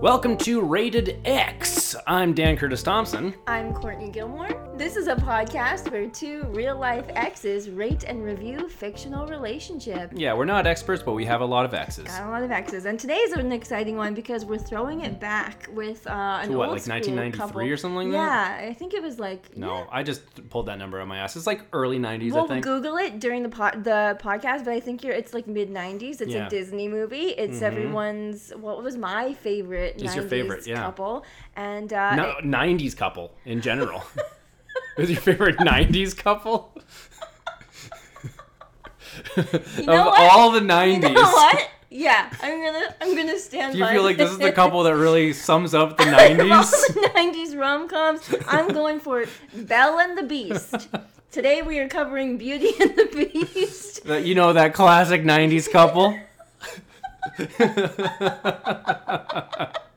Welcome to Rated X. I'm Dan Curtis Thompson. I'm Courtney Gilmore. This is a podcast where two real life exes rate and review fictional relationship. Yeah, we're not experts, but we have a lot of X's. Got a lot of exes, and today's an exciting one because we're throwing it back with uh, an To what, old like school 1993 couple. or something like that? Yeah, I think it was like No, yeah. I just pulled that number on my ass. It's like early 90s, We'll I think. Google it during the po- the podcast, but I think you're it's like mid '90s. It's Yeah. Mm-hmm. a Disney movie. It's everyone's. What was my favorite? It's your favorite, yeah. couple, and uh, No, 90s couple in general. Who's your favorite 90s couple? you of all the 90s. You know what? Yeah, I'm gonna I'm gonna stand. Do you feel like this is the couple that really sums up the Of all 90s? the 90s rom coms, I'm going for it. Belle and the Beast. Today we are covering Beauty and the Beast. That- you know, that classic 90s couple?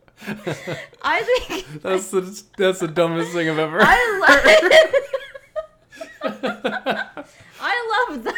I think That's the, that's the dumbest thing I've ever I love it. I love them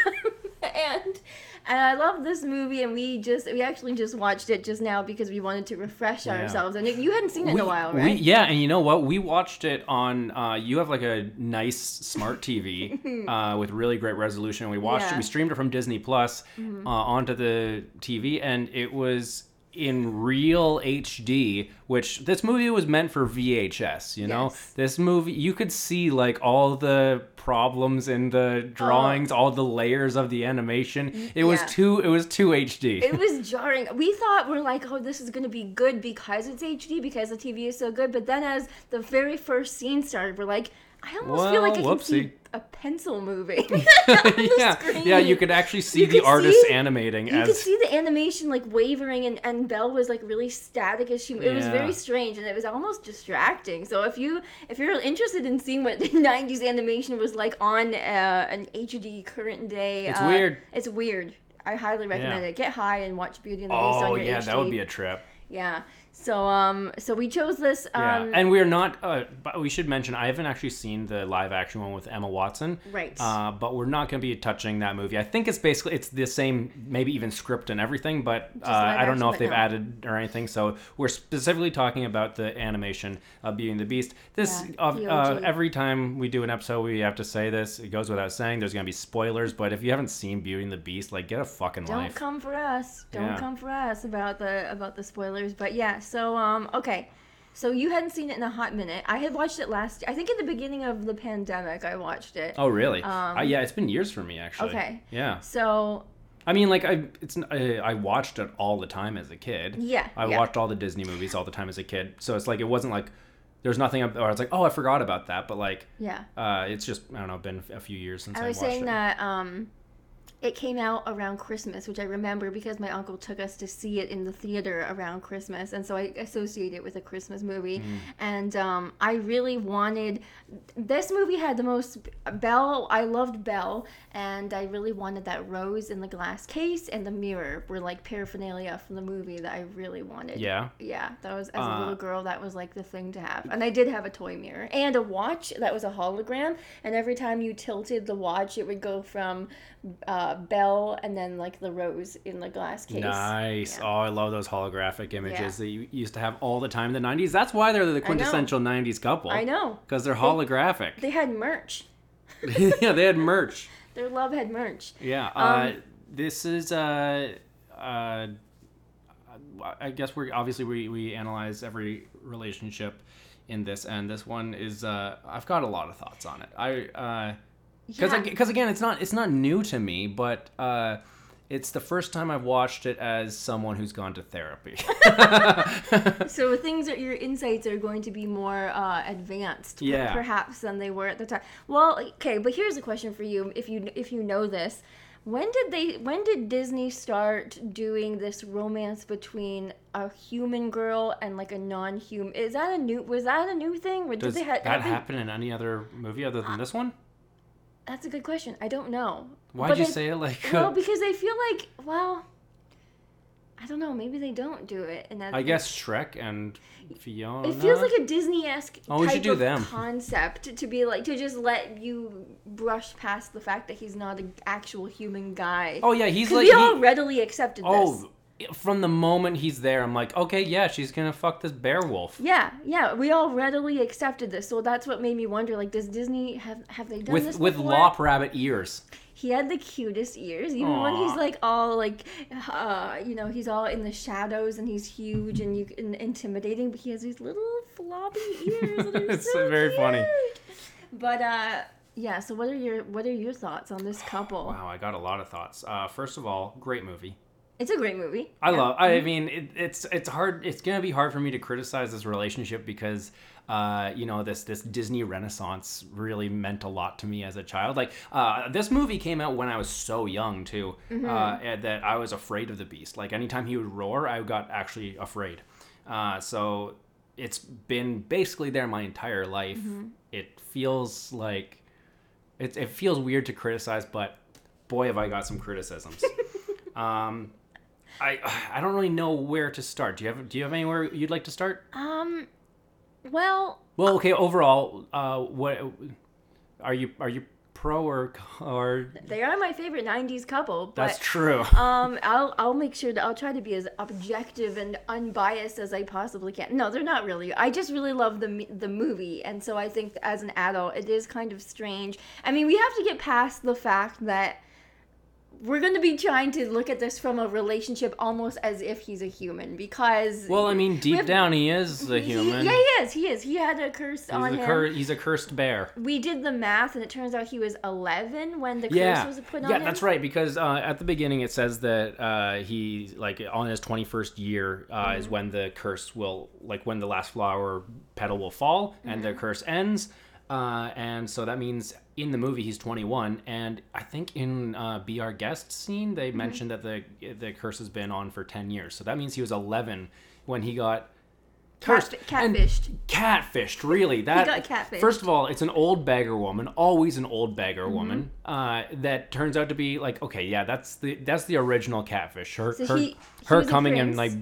and and I love this movie and we just we actually just watched it just now because we wanted to refresh Yeah. ourselves and you hadn't seen it in a while, we- right? yeah, and you know what? We watched it on. Uh, you have like a nice smart TV uh, with really great resolution. We watched it. Yeah. We streamed it from Disney Plus uh, onto the TV, and it was in real HD. Which this movie was meant for VHS. You know, Yes. this movie you could see like all the problems in the drawings, oh. all the layers of the animation. It was Oh. too. It was too HD. It was jarring. We thought we're like, oh, this is gonna be good because it's HD because the TV is so good. But then as the very first scene started, we're like, I almost feel like I Well, can see a pencil moving. yeah, screen. yeah. You could actually see You the artist see- animating You as could see the animation like wavering, and, and Belle was like really static as she. It was very strange, and it was almost distracting. So if you if you're interested in seeing what the '90s animation was like on uh, an HD current day, It's uh, weird. It's weird. I highly recommend Yeah. it. Get high and watch Beauty and the Beast on Oh your yeah, HD. that would be a trip. Yeah. So um so we chose this Yeah, um and we're not. Uh, but we should mention I haven't actually seen the live action one with Emma Watson. Right. Uh, but we're not going to be touching that movie. I think it's basically it's the same, maybe even script and everything. But uh, I don't know if they've no. added or anything. So we're specifically talking about the animation of Beauty and the Beast. This Yeah, uh, every time we do an episode, we have to say this. It goes without saying. There's going to be spoilers. But if you haven't seen Beauty and the Beast, like get a fucking life. don't come for us. Don't Yeah. come for us about the about the spoilers. But yeah, so um okay. So you hadn't seen it in a hot minute. I had watched it last I think in the beginning of the pandemic I watched it. Oh really? Um, uh, yeah, it's been years for me actually. Okay. Yeah. So I mean, like I, it's I, I watched it all the time as a kid. Yeah, I yeah. watched all the Disney movies all the time as a kid. So it's like it wasn't like there's nothing. Or I was like, oh, I forgot about that. But like, yeah. uh, it's just I don't know, been a few years since I, I was watched saying it. that um, it came out around Christmas, which I remember because my uncle took us to see it in the theater around Christmas, and so I associate it with a Christmas movie. Mm. And um, I really wanted this movie had the most Belle. I loved Belle, and I really wanted that rose in the glass case and the mirror were like paraphernalia from the movie that I really wanted. Yeah. Yeah, that was as a Uh, little girl, that was like the thing to have. And I did have a toy mirror and a watch that was a hologram. And every time you tilted the watch, it would go from uh, Belle and then like the rose in the glass case. Nice. Yeah. Oh, I love those holographic images Yeah. that you used to have all the time in the 90s. That's why they're the quintessential 90s couple. I know. Because they're holographic. They had merch. yeah, they had merch. Their love had merch. Yeah. Uh, Um, this is uh, uh, I guess we're obviously we we analyze every relationship in this, and this one is uh, I've got a lot of thoughts on it. I because Yeah. because again, it's not it's not new to me, but. Uh, it's the first time I've watched it as someone who's gone to therapy. So things are your insights are going to be more uh, advanced, Yeah. perhaps than they were at the time. Well, okay, but here's a question for you: if you if you know this, when did they when did Disney start doing this romance between a human girl and like a non-human? Is that a new was that a new thing? Or did Does they ha- that happen in any other movie other than this one? That's a good question. I don't know. Why'd But you they- say it like? Well, uh, because I feel like well. I don't know. Maybe they don't do it, and that I guess Shrek and Fiona. It feels like a Disney-esque Oh, type do of them. concept to be like to just let you brush past the fact that he's not an actual human guy. Oh yeah, he's like we he- all readily accepted this. From the moment he's there, I'm like, okay, yeah, she's gonna fuck this bear wolf. Yeah, yeah, we all readily accepted this. So that's what made me wonder. Like, does Disney have have they done this With with lop rabbit ears. He had the cutest ears, even when he's like all like, uh, you know, he's all in the shadows and he's huge and you and intimidating, but he has these little floppy ears. It's so very funny. But uh, yeah. So what are your what are your thoughts on this couple? Wow, I got a lot of thoughts. Uh, first of all, great movie. It's a great movie. I Yeah. love. I mean, it, it's it's hard. It's gonna be hard for me to criticize this relationship because, uh, you know, this this Disney Renaissance really meant a lot to me as a child. Like, uh, this movie came out when I was so young too, uh, that I was afraid of the Beast. Like, anytime he would roar, I got actually afraid. Uh, so it's been basically there my entire life. It feels like it, it feels weird to criticize, but boy, have I got some criticisms. um, I I don't really know where to start. Do you have Do you have anywhere you'd like to start? Um, well, Well, okay. Overall, uh, what are you are you pro or or? they are my favorite '90s couple. But That's true. um, I'll I'll make sure that I'll try to be as objective and unbiased as I possibly can. No, they're not really. I just really love the the movie, and so I think as an adult, it is kind of strange. I mean, we have to get past the fact that we're going to be trying to look at this from a relationship almost as if he's a human because Well, I mean, deep have- down, he is a he- human. yeah, he is. He is. He had a curse he's on a him. cur- He's a cursed bear. we did the math, and it turns out he was 11 when the curse Yeah, was put on yeah, him. that's right. Because uh, at the beginning it says that uh, he like on his twenty first year uh, Mm-hmm. is when the curse will like when the last flower petal will fall and Mm-hmm. the curse ends. Uh, and so that means in the movie he's 21 and i think in uh, be our guest scene Mm-hmm. they mentioned that the the curse has been on for 10 years so that means he was 11 when he got cursed Cat- catfished. catfished really that got catfished. first of all it's an old beggar woman always an old beggar Mm-hmm. woman uh, that turns out to be like okay yeah that's the that's the original catfish her So her, he- he her coming and like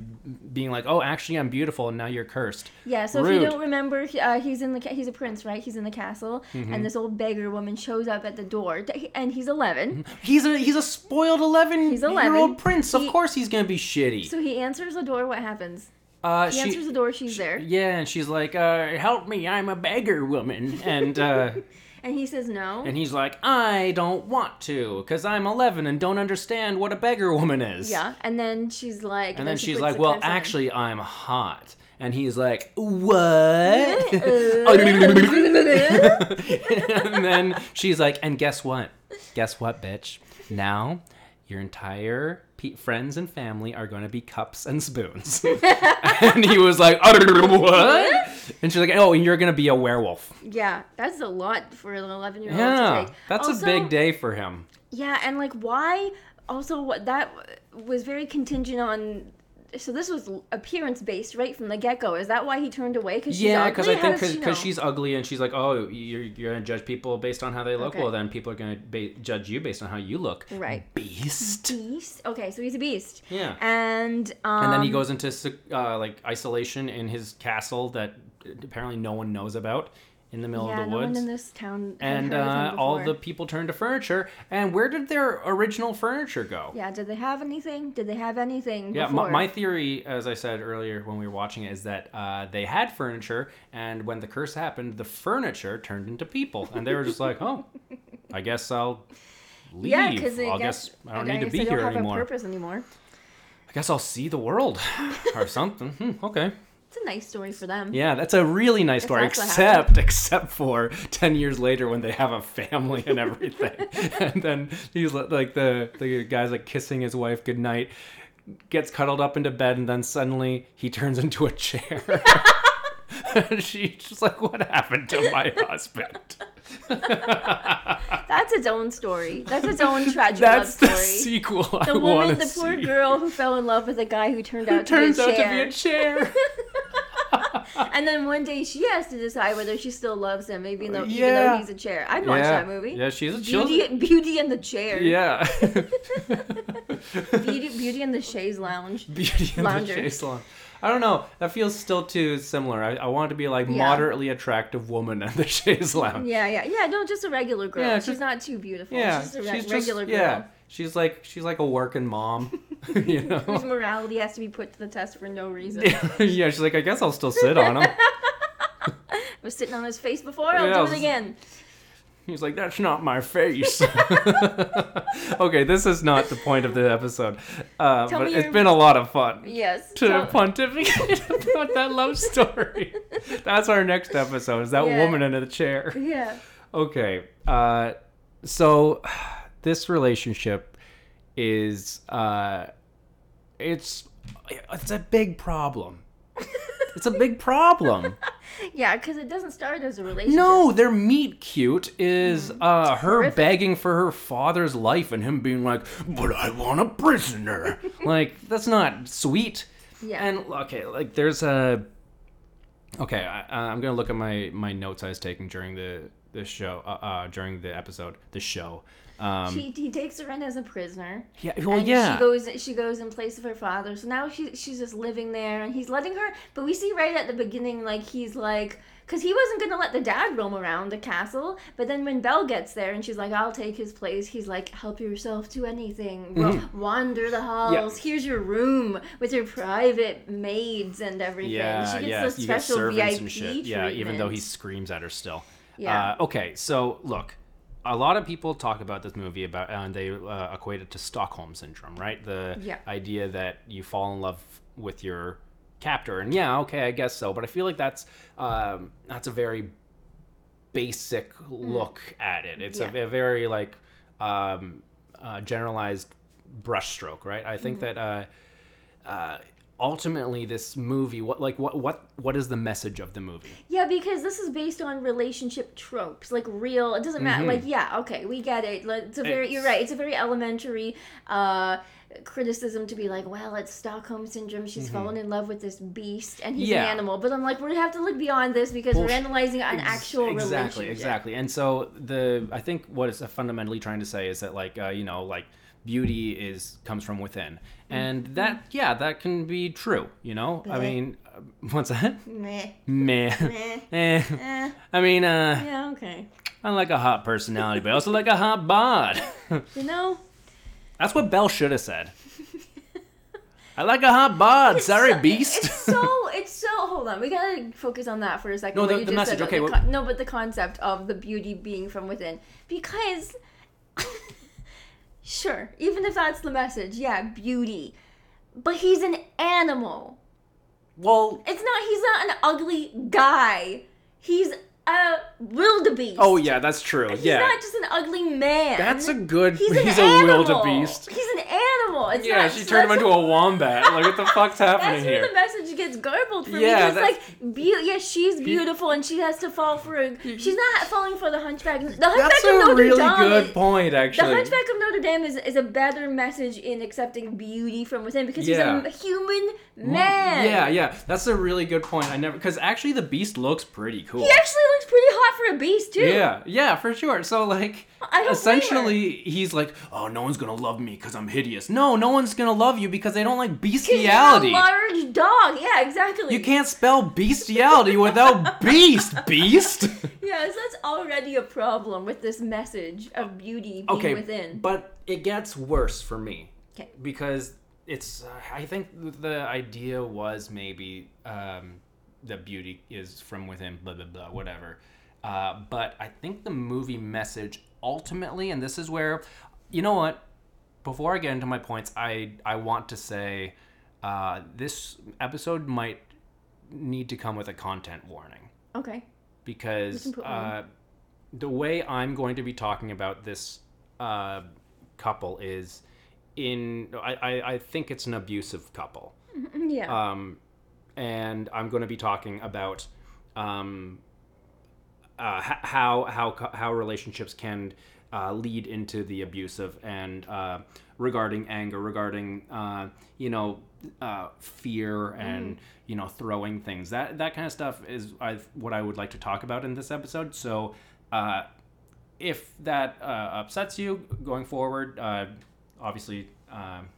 being like oh actually i'm beautiful and now you're cursed Yeah, so if you don't remember, he- uh, he's in the he's a prince, right? He's in the castle, Mm-hmm. and this old beggar woman shows up at the door, and he's 11. he's a he's a spoiled 11 He's year old prince of course he's gonna be shitty So he answers the door. What happens? Uh, He answers the door. She's there, yeah and she's like uh, help me i'm a beggar woman and uh, and he says no. and he's like i don't want to because i'm 11 and don't understand what a beggar woman is yeah, and then she's like, And then she she's like, "Well, actually, I'm hot." And he's like, "What?" and then she's like, "And guess what? Guess what, bitch? Now your entire pe- friends and family are going to be cups and spoons." and he was like, "What?" And she's like, "Oh, and you're going to be a werewolf." yeah, that's a lot for an 11 year old to Yeah, take. that's Also- a big day for him. Yeah, and like why? Also, what that was very contingent on. So this was appearance based right from the get go. Is that why he turned away? Because Yeah, because I think because know? she's ugly and she's like, oh, you're, you're gonna judge people based on how they look. Okay. Well, then people are gonna ba- judge you based on how you look. Right. Beast. beast. Okay, so he's a beast. Yeah. And um, And then he goes into uh, like isolation in his castle that apparently no one knows about in the middle Yeah, of the no one woods. in this town. and heard of him uh, all the people turn to furniture. And where did their original furniture go? Yeah, did they have anything? Did they have anything? Yeah, my, my theory, as I said earlier when we were watching it, is that uh, they had furniture, and when the curse happened, the furniture turned into people, and they were just like, "Oh, I guess I'll leave. Yeah, because I guess I don't need to be here don't have anymore. a purpose anymore. I guess I'll see the world or something." Hmm, okay. It's a nice story for them. Yeah, that's a really nice story, except except for ten years later when they have a family and everything, and then he's like the the guy's like kissing his wife goodnight, gets cuddled up into bed, and then suddenly he turns into a chair. she's just like, "What happened to my husband?" That's its own story. That's its own tragic That's love the story. sequel The want woman, the poor see. girl who fell in love with a guy who turned out to turns be a out to chair. be a chair. and then one day she has to decide whether she still loves him, maybe though, even though he's a chair. I'd watch yeah, that movie. yeah, she's a she'll- Beauty, Beauty and the Chair. Yeah. Beauty, Beauty and the Chaise Lounge. Beauty and the Lounger. Chase Salon. I don't know. That feels still too similar. I, I want to be like Yeah. moderately attractive woman at the Chaise Lounge. Yeah, yeah, yeah. No, just a regular girl. Yeah, she's just- not too beautiful. Yeah, she's just a she's re- just regular girl. yeah. She's like she's like a working mom, you know. Whose morality has to be put to the test for no reason. yeah, she's like I guess I'll still sit on him. I was sitting on his face before. I'll Yeah, do it again. He's like, that's not my face. okay, this is not the point of the episode, uh, but it's your- been a lot of fun Yes. to tell- pontificate about that love story. That's our next episode. Is that Yeah. woman in the chair? yeah. Okay, uh, so this relationship is uh, it's it's a big problem. It's a big problem. Yeah, because it doesn't start as a relationship. No, their meet cute is uh, her begging for her father's life and him being like, "But I want a prisoner." like that's not sweet. Yeah. And okay, like there's a. Okay, I, I'm gonna look at my my notes I was taking during the the show uh, uh during the episode the show. Um, She, he takes her in as a prisoner. yeah, well, and yeah. She goes. She goes in place of her father. So now she, she's just living there, and he's letting her. But we see right at the beginning, like he's like, because he wasn't gonna let the dad roam around the castle. But then when Belle gets there, and she's like, "I'll take his place," he's like, "Help yourself to anything. Well, wander the halls. Here's your room with your private maids and everything." yeah, she gets yeah, the you get special servants VIP and shit. Yeah, even though he screams at her still. Yeah. Uh, okay, so look, a lot of people talk about this movie about, and they uh, equate it to Stockholm syndrome, right? The Yeah. idea that you fall in love with your captor, and yeah, okay, I guess so. But I feel like that's um, that's a very basic look at it. It's Mm. Yeah. a, a very like um, uh, generalized brushstroke, right? I think that uh, uh, ultimately this movie, what like what what what is the message of the movie? Yeah, because this is based on relationship tropes, like real. It doesn't matter. Like, yeah, okay, we get it. Like, It's a very. You're Mm-hmm. Right. It's a very elementary uh, criticism to be like, well, it's Stockholm syndrome. She's fallen in love with this beast, and he's Mm-hmm. Yeah. an animal. But I'm like, we have to look beyond this because Well, we're analyzing an Ex- actual exactly relationship. exactly and so the i think what it's fundamentally trying to say is that like uh, you know like beauty is comes from within and Mm-hmm. that yeah that can be true you know i mean uh, what's that Meh. meh Meh. eh. Eh, i mean uh yeah, okay. i like a hot personality but i also like a hot bod You know, that's what belle should have said i like a hot bod sorry so- beast It's so it's so. Hold on, we gotta focus on that for a second. No, the- the message, said, okay, the con- no, but the concept of the beauty being from within, because sure, even if that's the message, yeah, beauty, but he's an animal. well It's not. He's not an ugly guy. He's a wildebeest. oh yeah that's true He's yeah not just an ugly man. that's a good He's, he's, an a animal. wildebeest He's an animal. It's yeah not, she so turned him into a wombat like what the fuck's happening That's here where the message gets garbled for Yeah, me. that's- It's like, be- yeah, she's beautiful and she has to fall for a. She's not falling for the Hunchback. The Hunchback That's of a Notre really Dame. good point, actually. the. Hunchback of Notre Dame is, is a better message in accepting beauty from within because Yeah. he's a human man. Yeah, yeah, that's a really good point. I never because actually the beast looks pretty cool. He actually looks pretty hot for a beast too. Yeah, yeah, for sure. So like, essentially, he's like, "Oh, no one's gonna love me because I'm hideous." No, no one's gonna love you because they don't like bestiality. a large dog. Yeah, exactly. You can't spell bestiality without beast, beast. Yeah, so that's already a problem with this message of beauty being okay, within. but it gets worse for me. 'Kay. because it's uh, i think the idea was maybe um, the beauty is from within blah blah blah whatever uh, but i think the movie message ultimately and this is where you know what before i get into my points i i want to say uh, this episode might need to come with a content warning Okay. because can put one. uh, the way I'm going to be talking about this uh, couple is in I, I, I think it's an abusive couple. Yeah. Um, and I'm going to be talking about um, uh, how how how relationships can uh, lead into the abusive and uh, regarding anger, regarding uh, you know uh, fear and you know throwing things. That that kind of stuff is I, what I would like to talk about in this episode. So. Uh, if that uh, upsets you going forward, uh, obviously um,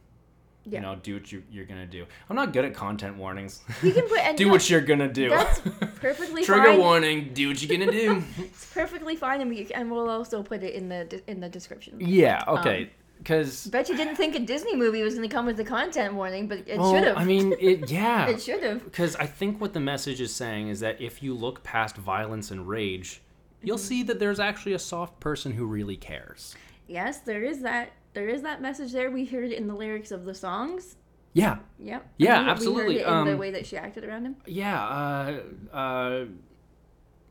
Yeah. you know, do what you, you're gonna do. I'm not good at content warnings. You can put do what you're gonna do. That's perfectly fine. Trigger fine. warning. Do what you're gonna do. It's perfectly fine, and we and we'll also put it in the in the description. yeah. Um, Okay. Because Bet you didn't think a Disney movie was going to come with a content warning, but it well, should have. I mean, it. Yeah. it should have. Because I think what the message is saying is that if you look past violence and rage, you'll Mm-hmm. see that there's actually a soft person who really cares. Yes, there is that. There is that message there. We heard it in the lyrics of the songs. Yeah. Yep. Yeah, we- absolutely, We heard it in the um, way that she acted around him. Yeah. Uh. Uh.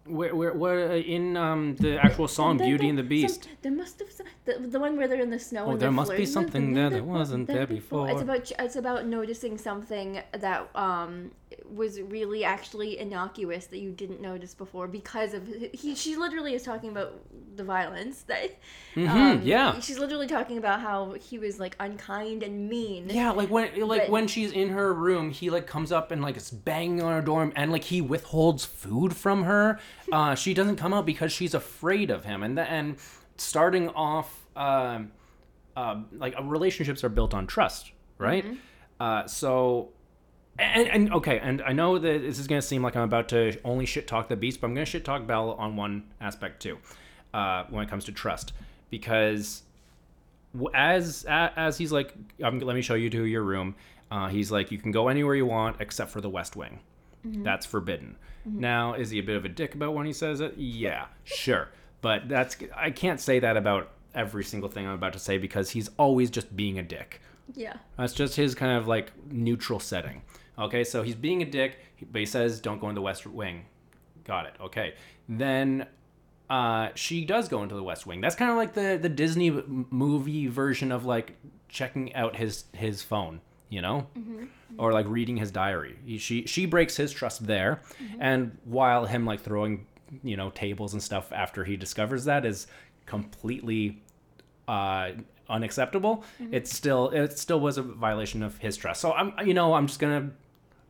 Where, where, where, uh, in um, the actual song Beauty and the Beast. some- there must have some, the, the one where they're in the snow. Oh, and there must be something there that wasn't there It's before. about it's about noticing something that um was really actually innocuous that you didn't notice before because of he. She literally is talking about the violence that. Mhm, um, yeah. She's literally talking about how he was like unkind and mean. Yeah, like when like But- when she's in her room, he like comes up and like is banging on her door, and like he withholds food from her. Uh, she doesn't come out because she's afraid of him, and the, and starting off, um, uh, like relationships are built on trust, right? Uh, so. And, and okay, and I know that this is gonna seem like I'm about to only shit talk the beast, but I'm gonna shit talk Belle on one aspect too, uh, when it comes to trust, because as as he's like, um, let me show you to your room. Uh, he's like, you can go anywhere you want except for the West Wing. That's forbidden. Now, is he a bit of a dick about when he says it? Yeah, sure. But that's I can't say that about every single thing I'm about to say because he's always just being a dick. Yeah. That's just his kind of like neutral setting. Okay, so he's being a dick, but he says, "Don't go in the West Wing." Got it. Okay, then uh, she does go into the West Wing. That's kind of like the the Disney movie version of like checking out his his phone, you know, or like reading his diary. He, she she breaks his trust there, and while him like throwing you know tables and stuff after he discovers that is completely uh, unacceptable. It still it still was a violation of his trust. So I'm you know I'm just gonna.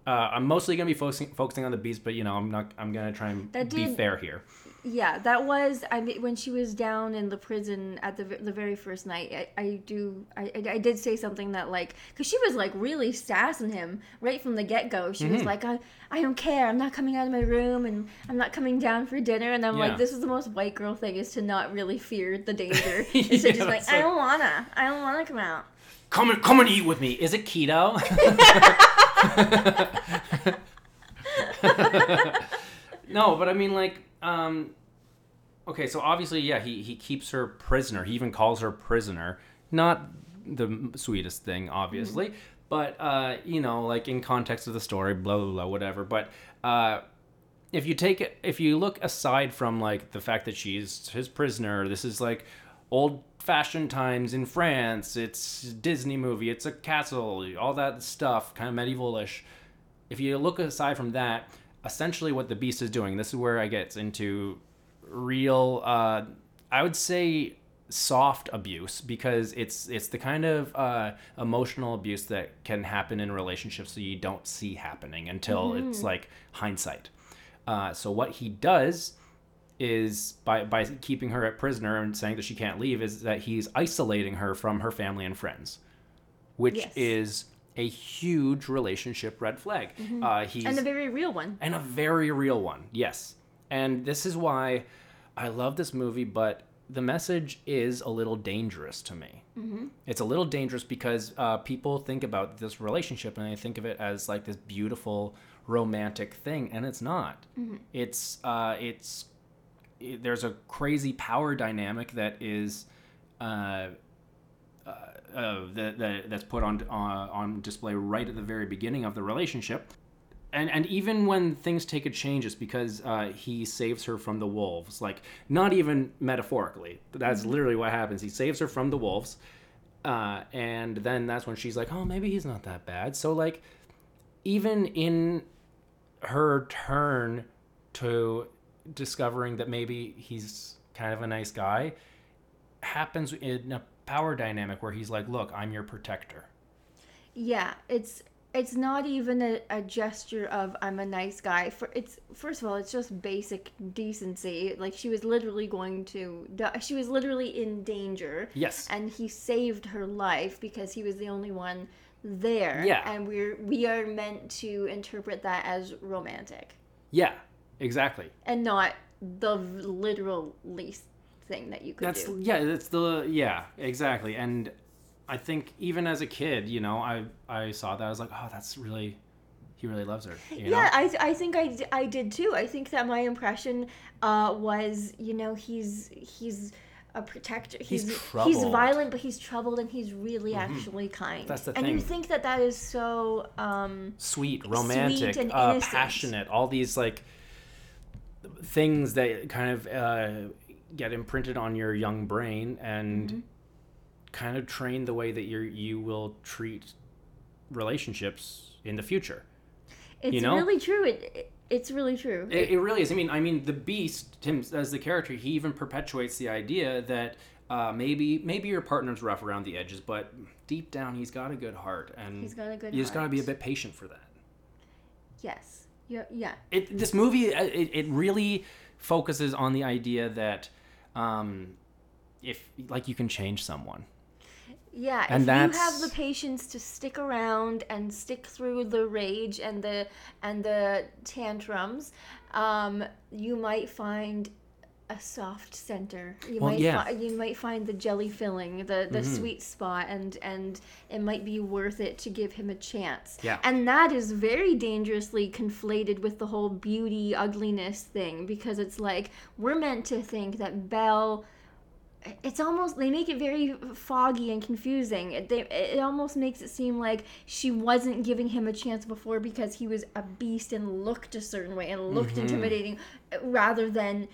Uh, I'm mostly gonna be focusing focusing on the beast, but you know I'm not. I'm gonna try and That be fair here. Yeah, that was I mean when she was down in the prison at the the very first night. I, I do I, I did say something that like because she was like really sassing him right from the get go. She Mm-hmm. was like I I don't care. I'm not coming out of my room and I'm not coming down for dinner. And I'm Yeah. like this is the most white girl thing is to not really fear the danger. It's Yeah, to just like that's I don't wanna I don't wanna come out. Come and come and eat with me. Is it keto? no, but I mean like um okay, so obviously yeah, he he keeps her prisoner. He even calls her prisoner. Not the sweetest thing obviously, but uh you know, like in context of the story blah blah blah whatever, but uh if you take it if you look aside from like the fact that she's his prisoner this is like old fashioned times in france. It's disney movie. It's a castle. All that stuff kind of medievalish. If you look aside from that essentially what the beast is doing. This is where i get into real uh i would say soft abuse because it's it's the kind of uh, emotional abuse that can happen in relationships that you don't see happening until it's like hindsight. Uh, so what he does is by by keeping her a prisoner and saying that she can't leave is that he's isolating her from her family and friends, which Yes. is a huge relationship red flag. Uh, he's And a very real one. and a very real one. Yes. And this is why I love this movie, but the message is a little dangerous to me. Mm-hmm. It's a little dangerous because uh, people think about this relationship and they think of it as like this beautiful romantic thing, and it's not. It's uh, it's it, there's a crazy power dynamic that is. Uh, uh, that, that that's put on uh, on display right at the very beginning of the relationship, and and even when things take a change, it's because uh, he saves her from the wolves. Like not even metaphorically, that's literally what happens. He saves her from the wolves, uh, and then that's when she's like, oh, maybe he's not that bad. So like, even in her turn to discovering that maybe he's kind of a nice guy happens in a power dynamic where he's like, "Look, I'm your protector." Yeah, it's it's not even a, a gesture of I'm a nice guy. For it's first of all, it's just basic decency. Like she was literally going to die. She was literally in danger. Yes. And he saved her life because he was the only one there. Yeah. And we're we are meant to interpret that as romantic Yeah, exactly. and not the literal least thing that you could That's do. yeah, that's the yeah, exactly. And I think even as a kid, you know, I I saw that I was like, oh, that's really he really loves her. You know? Yeah, I, I think I, I did too. I think that my impression uh, was, you know, he's he's a protector. He's He's troubled. Mm-hmm. violent, but he's troubled, and he's really actually kind. That's the and you think that that is so. Um, sweet, romantic, and uh, passionate, all these like things that kind of uh, get imprinted on your young brain and Mm-hmm. kind of train the way that you you will treat relationships in the future. it's know? really true. It, it it's really true. It, it really is. I mean, I mean, the Beast, him as the character, he even perpetuates the idea that uh, maybe maybe your partner's rough around the edges, but deep down he's got a good heart, and He's got a good you just got to be a bit patient for that. yes. Yeah. Yeah. it this movie uh, it, it really focuses on the idea that um if like you can change someone. Yeah, And if you have the patience to stick around and stick through the rage and the and the tantrums, um, you might find a soft center. You Well, might yeah. fi- you might find the jelly filling, the the Mm-hmm. sweet spot, and and it might be worth it to give him a chance. Yeah. and that is very dangerously conflated with the whole beauty ugliness thing because it's like we're meant to think that Belle it's almost they make it very foggy and confusing. It, they, it almost makes it seem like she wasn't giving him a chance before because he was a beast and looked a certain way and looked Mm-hmm. intimidating, rather than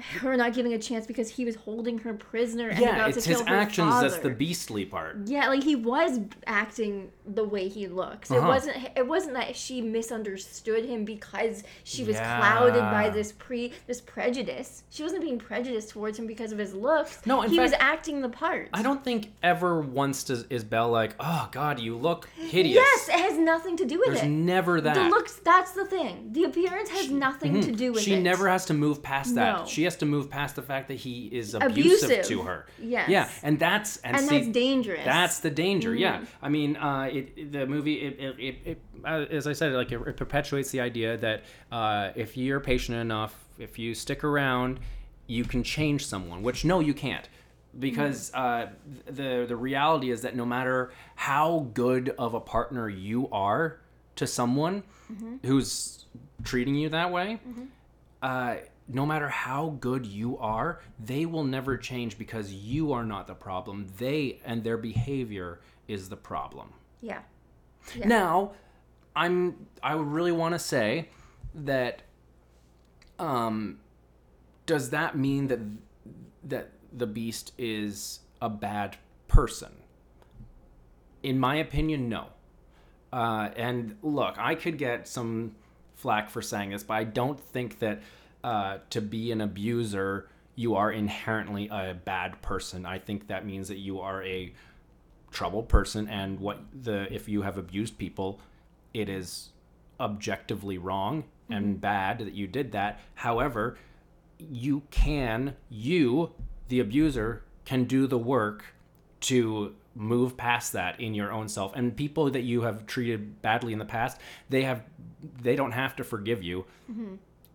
her not giving a chance because he was holding her prisoner and yeah about it's to his kill her actions that's the beastly part Yeah, like he was acting the way he looks. It Uh-huh. wasn't. It wasn't that she misunderstood him because she was clouded by this pre this prejudice. She wasn't being prejudiced towards him because of his looks. No, he was acting the part. i don't think ever once does is belle like oh god you look hideous Yes, it has nothing to do with there's it. never that The looks. That's the thing. The appearance has nothing to do with she it. She never has to move past that No. she has to move past the fact that he is abusive, Abusive. to her Yes. yeah and that's and, and see, that's dangerous. That's the danger. Yeah, Mm-hmm. I mean, uh, it, the movie it, it, it, uh, as I said, like it, it perpetuates the idea that uh, if you're patient enough, if you stick around, you can change someone. Which no, you can't, because uh, the the reality is that no matter how good of a partner you are to someone who's treating you that way. Uh, no matter how good you are, they will never change because you are not the problem. They and their behavior is the problem. yeah. Now, I'm I would really want to say that um does that mean that that the beast is a bad person? In my opinion, no. Uh, and look, I could get some flack for saying this, but I don't think that uh, to be an abuser, you are inherently a bad person. I think that means that you are a troubled person, and what the if you have abused people, it is objectively wrong and bad that you did that. However, you can you the abuser can do the work to move past that in your own self and people that you have treated badly in the past they have they don't have to forgive you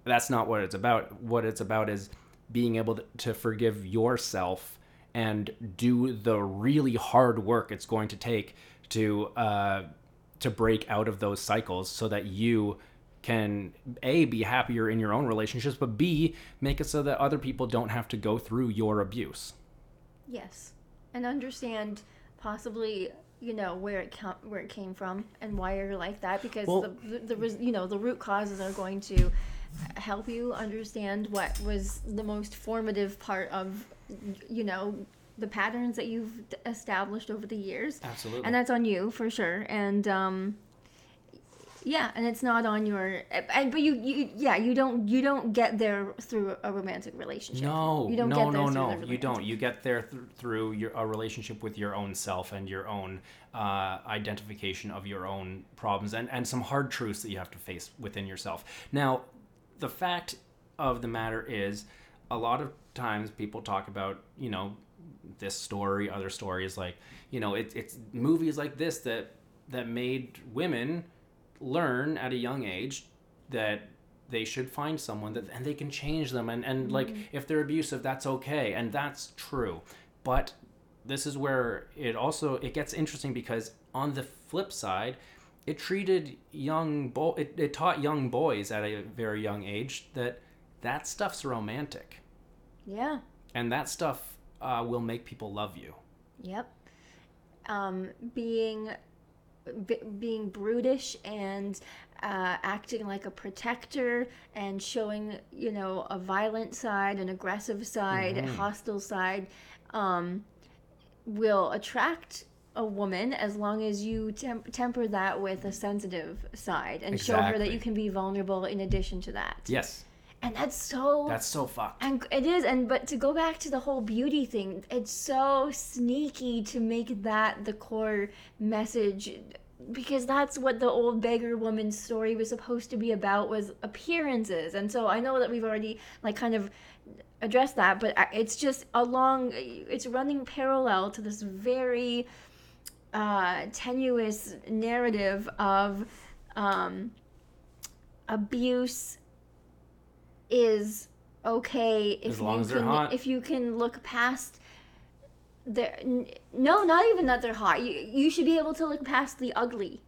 that's not what it's about. What it's about is being able to, forgive yourself and do the really hard work it's going to take to uh, to break out of those cycles so that you can a be happier in your own relationships but b make it so that other people don't have to go through your abuse. Yes, and understand possibly you know where it com- where it came from and why you're like that because Well- the, the the you know the root causes are going to help you understand what was the most formative part of you know the patterns that you've established over the years Absolutely. and that's on you for sure and um Yeah, and it's not on your. And but you, you yeah you don't you don't get there through a romantic relationship. No, you don't no, get there no, through no. You don't. You get there th- through your a relationship with your own self and your own uh, identification of your own problems and and some hard truths that you have to face within yourself. Now, the fact of the matter is, a lot of times people talk about you know this story, other stories like you know it, it's movies like this that that made women learn at a young age that they should find someone that and they can change them. And and like mm-hmm. if they're abusive that's okay and that's true. But this is where it also it gets interesting because on the flip side it treated young bo- it, it taught young boys at a very young age that that stuff's romantic Yeah. and that stuff uh, will make people love you Yep. Um, being b- being brutish and uh, acting like a protector and showing you know a violent side, an aggressive side, a hostile side, um, will attract a woman as long as you temp- temper that with a sensitive side and show her that you can be vulnerable in addition to that. yes And that's so that's so fucked and it is, and but to go back to the whole beauty thing, it's so sneaky to make that the core message because that's what the old beggar woman's story was supposed to be about was appearances. And so I know that we've already like kind of addressed that, but uh, it's just along it's running parallel to this very uh, tenuous narrative of um, abuse is okay if As long you as they're can hot. if you can look past their n- no not even that they're hot you, you should be able to look past the ugly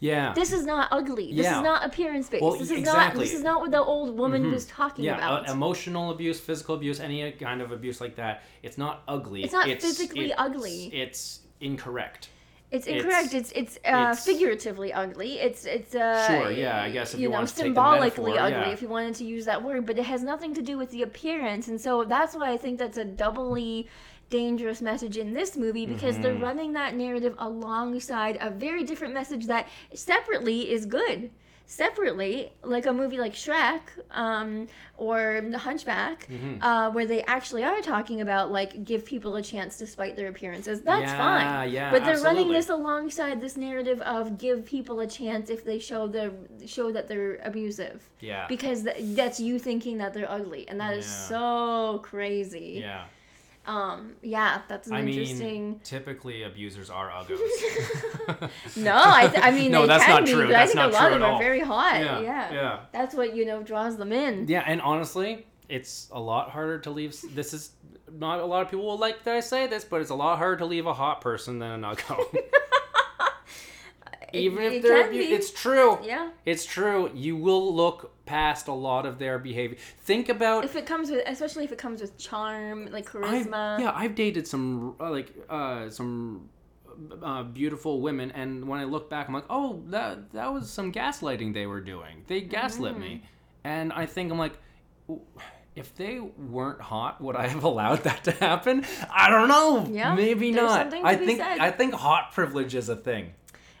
yeah this is not ugly this Yeah. is not appearance based Well, this is not exactly. this is not what the old woman was talking yeah about uh, emotional abuse physical abuse any kind of abuse like that it's not ugly It's not physically ugly. it's incorrect It's incorrect. It's it's, uh, it's- figuratively ugly. It's it's uh, Sure, yeah, I guess if you know want to take the symbolically metaphor, ugly yeah. if you wanted to use that word, but it has nothing to do with the appearance, and so that's why I think that's a doubly dangerous message in this movie because they're Mm-hmm. running that narrative alongside a very different message that separately is good. Separately, like a movie like Shrek um, or The Hunchback, Mm-hmm. uh, where they actually are talking about like give people a chance despite their appearances. That's Yeah, fine. yeah, but they're running this alongside this narrative of give people a chance if they show their show that they're abusive yeah because th- that's you thinking that they're ugly and that is Yeah. so crazy yeah um yeah that's an i interesting mean typically abusers are uggos no i, th- I mean No, they that's not be true. but i That's think a not lot true of them at are all. very hot Yeah, yeah yeah. that's what you know draws them in yeah and honestly it's a lot harder to leave this is not a lot of people will like that i say this but it's a lot harder to leave a hot person than an uggo even it if they're abu- it's true yeah It's true. You will look past a lot of their behavior. Think about. if it comes with especially if it comes with charm like I've, charisma yeah, I've dated some uh, like uh, some uh, beautiful women, and when I look back, I'm like, oh, that that was some gaslighting they were doing. They gaslit me, Mm. and I think I'm like. If they weren't hot, would I have allowed that to happen? I don't know. Yeah, maybe not. I think said. I think hot privilege is a thing.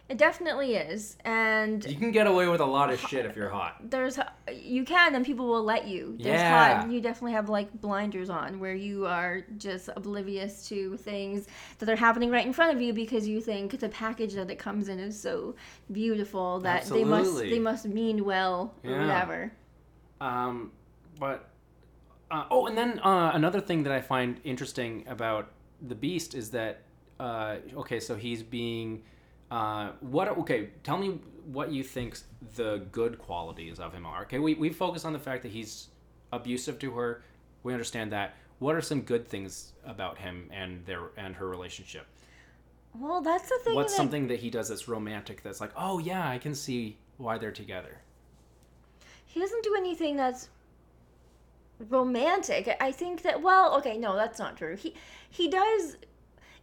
It definitely is and You can get away with a lot of shit if you're hot. there's you can and people will let you there's Yeah. hot you definitely have like blinders on where you are just oblivious to things that are happening right in front of you because you think the package that it comes in is so beautiful that they must they must mean well or whatever Um, but uh, oh, and then uh, another thing that I find interesting about the Beast is that uh, okay, so he's being uh, what? Okay, tell me what you think the good qualities of him are. Okay, we we focus on the fact that he's abusive to her. We understand that. What are some good things about him and their and her relationship? well that's the thing What's that something that he does that's romantic? That's like, oh yeah, I can see why they're together. he doesn't do anything that's romantic i think that well okay no that's not true he he does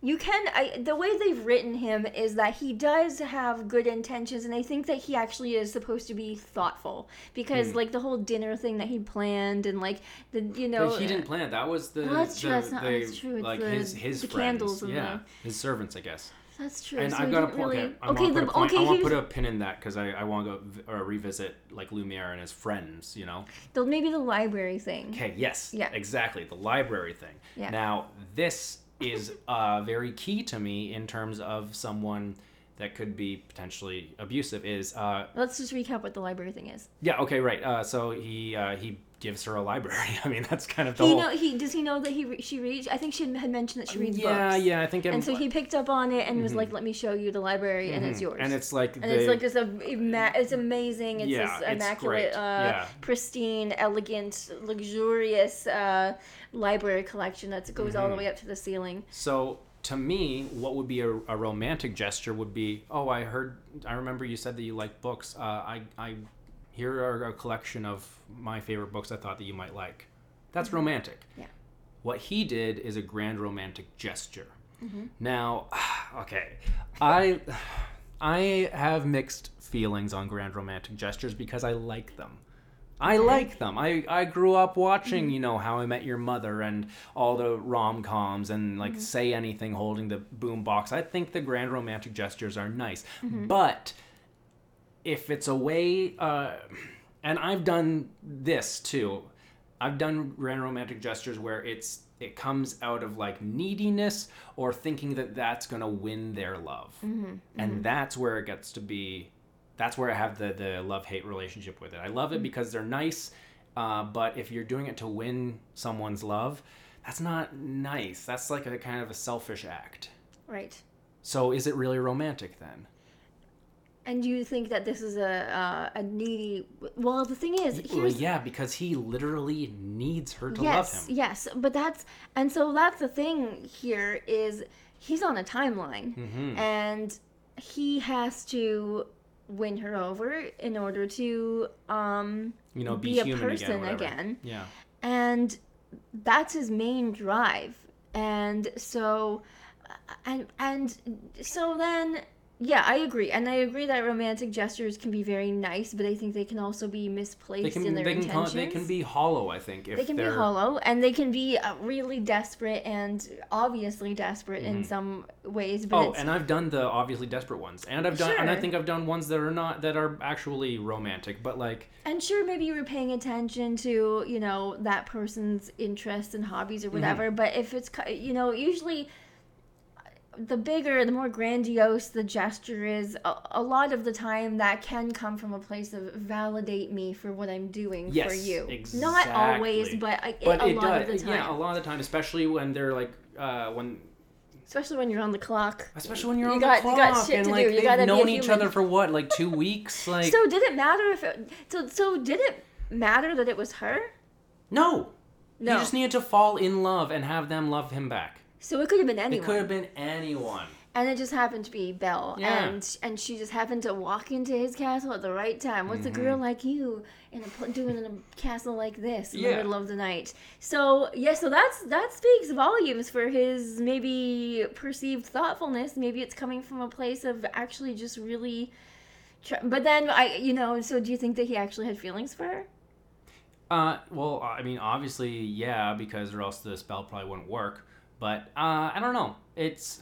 you can I, the way they've written him is that he does have good intentions and i think that he actually is supposed to be thoughtful because Hmm. like the whole dinner thing that he planned and like the you know But he didn't plan it. That was the. Well, that's true. the- That's not- the- that's true. Like the- his his the friends. yeah, his servants, I guess. That's true. And so I've got a point. really. Okay, I okay, the, put a point. okay, I want to put a pin in that because I, I want to go v- or revisit like Lumiere and his friends. You know. the, maybe the library thing. Okay. Yes. Yeah. Exactly. The library thing. Yeah. Now this is uh, very key to me in terms of someone that could be potentially abusive. Is uh, Let's just recap what the library thing is. yeah. Okay. Right. Uh, so he uh, he gives her a library. I mean that's kind of the He whole. know he does he know that he re- she reads? I think she had mentioned that she reads yeah. books. Yeah. I think. it And so he picked up on it and was like, "Let me show you the library, and it's Mhm. yours." And it's like and the, it's like this a ima- it's amazing. It's Yeah, this it's immaculate, great. uh, Yeah. pristine, elegant, luxurious uh, library collection that goes all the Mm-hmm. way up to the ceiling. So to me, what would be a, a romantic gesture would be, oh, I heard, I remember you said that you like books. Uh, I, I, here are a collection of my favorite books I thought that you might like. That's romantic. Yeah. What he did is a grand romantic gesture. Mm-hmm. Now, okay, I, I have mixed feelings on grand romantic gestures because I like them. I like them. I, I grew up watching, Mm-hmm. you know, How I Met Your Mother and all the rom coms and like Mm-hmm. say anything holding the boom box. I think the grand romantic gestures are nice. Mm-hmm. But if it's a way, uh, and I've done this too. I've done grand romantic gestures where it's it comes out of like neediness or thinking that that's gonna win their love, and that's where it gets to be. That's where I have the the love hate relationship with it. I love it because they're nice, uh, but if you're doing it to win someone's love, that's not nice. That's like a kind of a selfish act. Right. So is it really romantic then? And you think that this is a uh, a needy? Well, the thing is, Well, yeah, because he literally needs her to yes, love him. yes, but that's and so that's the thing here is he's on a timeline, Mhm. and he has to win her over in order to um You know, be, be a human person again. again. Yeah. and that's his main drive and so and and so then yeah i agree and i agree that romantic gestures can be very nice but i think they can also be misplaced They can in their they can intentions they can be hollow. I think if they can be they're hollow and they can be uh, really desperate and obviously desperate in some ways but Mm-hmm. Oh, it's, and I've done the obviously desperate ones, and I've done, and I think I've done ones that are not that are actually romantic, but like And sure, maybe you were paying attention to, you know, that person's interests and hobbies or whatever. But if it's, you know, usually the bigger, the more grandiose the gesture is, a, a lot of the time that can come from a place of validate me for what I'm doing for Yes, Exactly. Not always, but, I, but a it lot does of the time. yeah a lot of the time, especially when they're like uh, when Especially when you're on the clock. especially when you're You on got- the you clock got shit and to like do. You they've gotta be a known each other for what like two weeks like so did it matter if it, so, so did it matter that it was her? no No. he just needed to fall in love and have them love him back. So it could have been anyone. It could have been anyone. and it just happened to be Belle, Yeah. and and she just happened to walk into his castle at the right time. What's a girl like you in a doing in a castle like this in Yeah. the middle of the night? So yeah, so that's that speaks volumes for his maybe perceived thoughtfulness. Maybe it's coming from a place of actually just really. Tr- but then I, you know, so do you think that he actually had feelings for her? Uh, well, I mean, obviously, yeah, because or else the spell probably wouldn't work. But uh, I don't know. It's,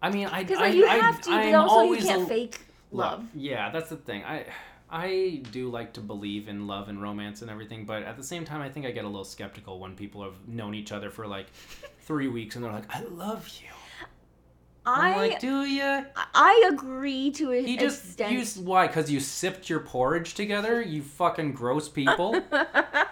I mean, I, Because I, like, you I, have to, I'm but also you can't a- fake love. Yeah, that's the thing. I, I do like to believe in love and romance and everything, but at the same time, I think I get a little skeptical when people have known each other for like three weeks and they're like, "I love you." I'm I like, "Do you?" I agree to an He just extent. used why? Because you sipped your porridge together. You fucking gross people.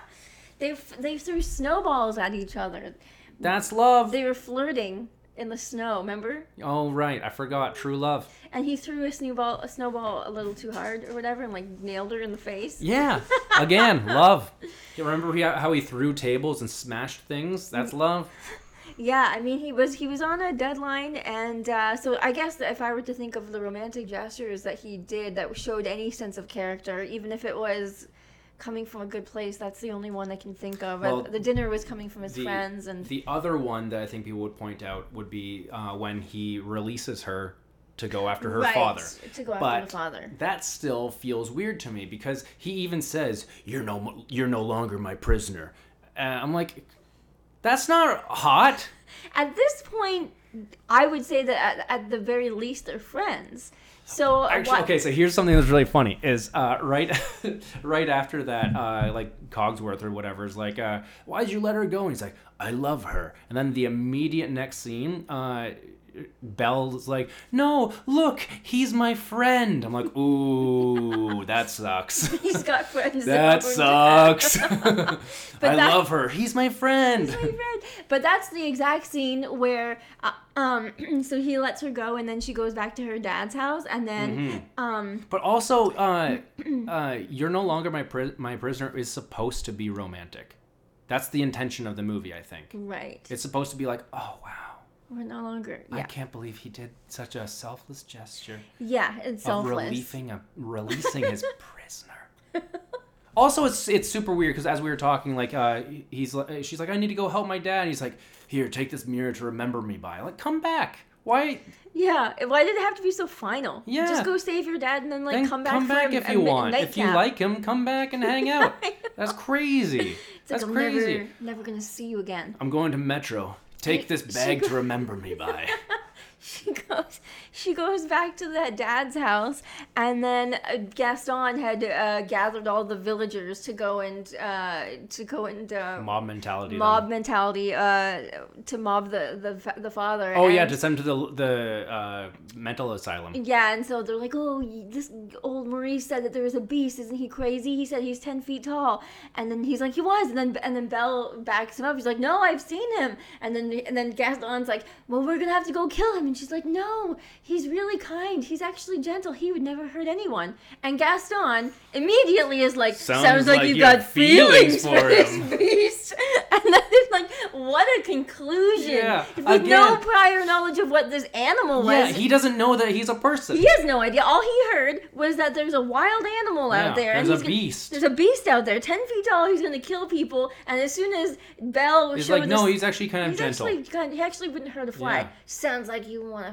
they they threw snowballs at each other. That's love. They were flirting in the snow, remember? Oh right, I forgot. True love. And he threw a snowball a snowball a little too hard or whatever and like nailed her in the face. Yeah. Again, love. You remember how he threw tables and smashed things? That's love. Yeah, I mean he was he was on a deadline and uh, so I guess that if I were to think of the romantic gestures that he did that showed any sense of character, even if it was coming from a good place, that's the only one I can think of. Well, the dinner was coming from his the- friends and The other one that I think people would point out would be uh, when he releases her to go after her right, father. to go after But the father. that still feels weird to me because he even says, "You're no, you're no longer my prisoner." And I'm like, that's not hot. At this point, I would say that at, at the very least they're friends. So uh, Actually, why- okay, so here's something that's really funny is uh, right right after that, uh, like Cogsworth or whatever is like, uh, why'd you let her go? And he's like, I love her. And then the immediate next scene, Belle's like, no, look, he's my friend. I'm like, ooh, that sucks. he's got friends. That sucks. I that- love her. He's my friend. my friend. But that's the exact scene where, uh, um, so he lets her go, and then she goes back to her dad's house, and then, Mm-hmm. um, But also, uh, uh, you're no longer my pri- my prisoner is supposed to be romantic. That's the intention of the movie, I think. right, It's supposed to be like, oh wow, we're no longer, I can't believe he did such a selfless gesture yeah, it's selfless. relieving a releasing his prisoner. Also, it's it's super weird because as we were talking, like uh, he's she's like, I need to go help my dad. He's like, here, take this mirror to remember me by. Like, come back. Why? Yeah, why did it have to be so final? Yeah. just go save your dad, and then like Then come back. for a- if a you mi- want. If you like him, come back and hang out. That's crazy. It's like, That's I'm crazy. Never, never gonna see you again. I'm going to Metro. Take this bag to remember me by. She goes, she goes back to that dad's house, and then uh, Gaston had uh, gathered all the villagers to go and uh, to go and uh, Mob mentality. mob mentality uh, to mob the the the father. Oh yeah, to send him to the the uh, mental asylum. Yeah, and so they're like, oh, this old Maurice said that there was a beast. Isn't he crazy? He said he's ten feet tall, and then he's like, he was, and then and then Belle backs him up. He's like, no, I've seen him, and then and then Gaston's like, well, we're gonna have to go kill him, and she's like, no, he's really kind. He's actually gentle. He would never hurt anyone. And Gaston immediately is like, Sounds sounds, like, like you've you got feelings, feelings for, for this beast. And then it's like, what a conclusion! Yeah, With no prior knowledge of what this animal was. Yeah, he doesn't know that he's a person. He has no idea. All he heard was that there's a wild animal Yeah, out there. there's and a he's gonna- beast. there's a beast out there, ten feet tall. He's gonna kill people. And as soon as Belle He's showed like, no, he's actually kind of he's gentle. actually kind he actually wouldn't hurt a fly. Yeah. Sounds like you want to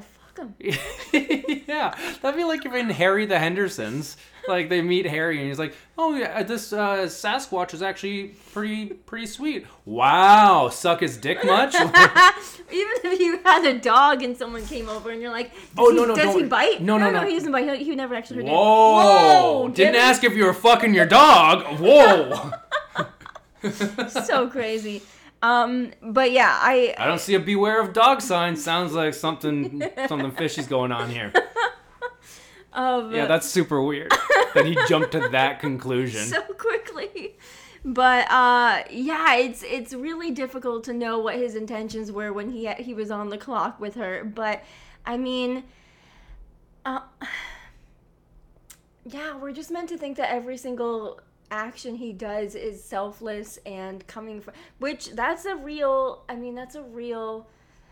yeah, that'd be like if in Harry the Hendersons, like they meet Harry and he's like, "Oh yeah, this uh, Sasquatch is actually pretty pretty sweet." Wow, suck his dick much? Even if you had a dog and someone came over and you're like, Oh, he, no, no, does he bite? no, no, no, no. he doesn't bite. He, he never actually. Whoa! get Didn't ask if you were fucking your dog. Whoa! so crazy. Um, but yeah, I I don't see a beware of dog sign. Sounds like something something fishy's going on here. um, Yeah, that's super weird that he jumped to that conclusion. so quickly. But uh, yeah, it's it's really difficult to know what his intentions were when he he was on the clock with her. But I mean, uh, yeah, we're just meant to think that every single action he does is selfless and coming from which that's a real. I mean, that's a real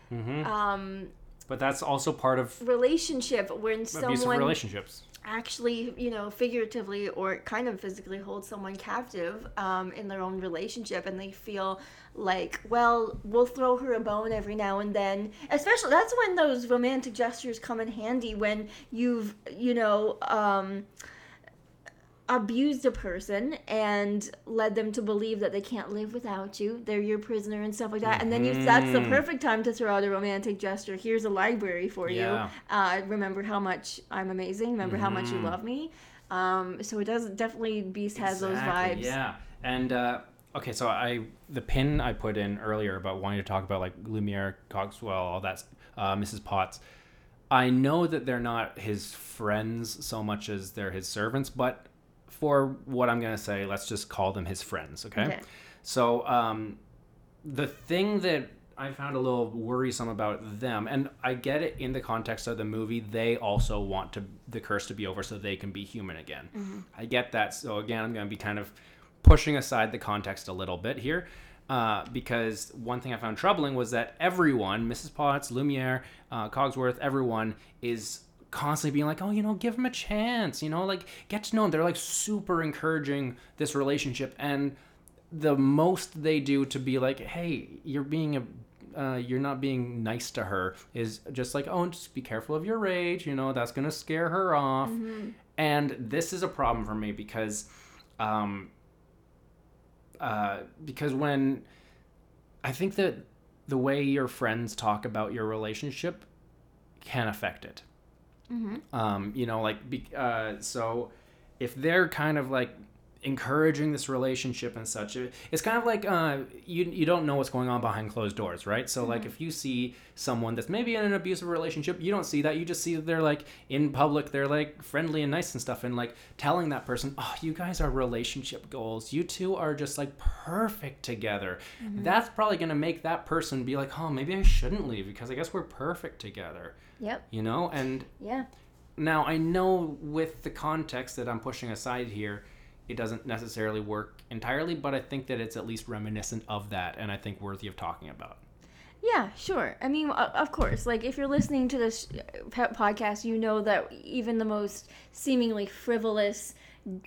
hmm um, But that's also part of relationship when someone relationships. actually, you know, figuratively or kind of physically hold someone captive um, in their own relationship, and they feel like, well, we'll throw her a bone every now and then. Especially that's when those romantic gestures come in handy when you've, you know, um, abused a person and led them to believe that they can't live without you. They're your prisoner and stuff like that. And then you that's the Mhm. perfect time to throw out a romantic gesture. Here's a library for Yeah. you. Uh, remember how much I'm amazing. Remember how much you Mhm. love me. Um, so it does definitely Beast has those vibes. Yeah, and uh, okay, so I the pin I put in earlier about wanting to talk about like Lumiere, Cogsworth, all that, uh, Mrs. Potts. I know that they're not his friends so much as they're his servants, but for what I'm gonna say, let's just call them his friends. Okay. Okay. So um, the thing that I found a little worrisome about them, and I get it in the context of the movie, they also want to the curse to be over so they can be human again. I get that. So again, I'm going to be kind of pushing aside the context a little bit here. Uh, because one thing I found troubling was that everyone, Mrs. Potts, Lumiere, uh, Cogsworth, everyone is constantly being like, oh, you know, give him a chance, you know, like get to know him. They're like super encouraging this relationship. And the most they do to be like, hey, you're being a, uh, you're not being nice to her is just like, oh, just be careful of your rage. You know, that's gonna scare her off. And this is a problem for me because, um, uh, because when I think that the way your friends talk about your relationship can affect it. Um, you know, like, be, uh, so if they're kind of like encouraging this relationship and such. It's kind of like uh, you you don't know what's going on behind closed doors, right? So like, if you see someone that's maybe in an abusive relationship, you don't see that. You just see that they're like in public, they're like friendly and nice and stuff, and like telling that person, "Oh, you guys are relationship goals. You two are just like perfect together." That's probably gonna make that person be like, "Oh, maybe I shouldn't leave because I guess we're perfect together." Yep. You know, and Yeah. now I know with the context that I'm pushing aside here, it doesn't necessarily work entirely, but I think that it's at least reminiscent of that, and I think worthy of talking about. Yeah, sure. I mean, of course. Like, if you're listening to this uh, podcast, you know that even the most seemingly frivolous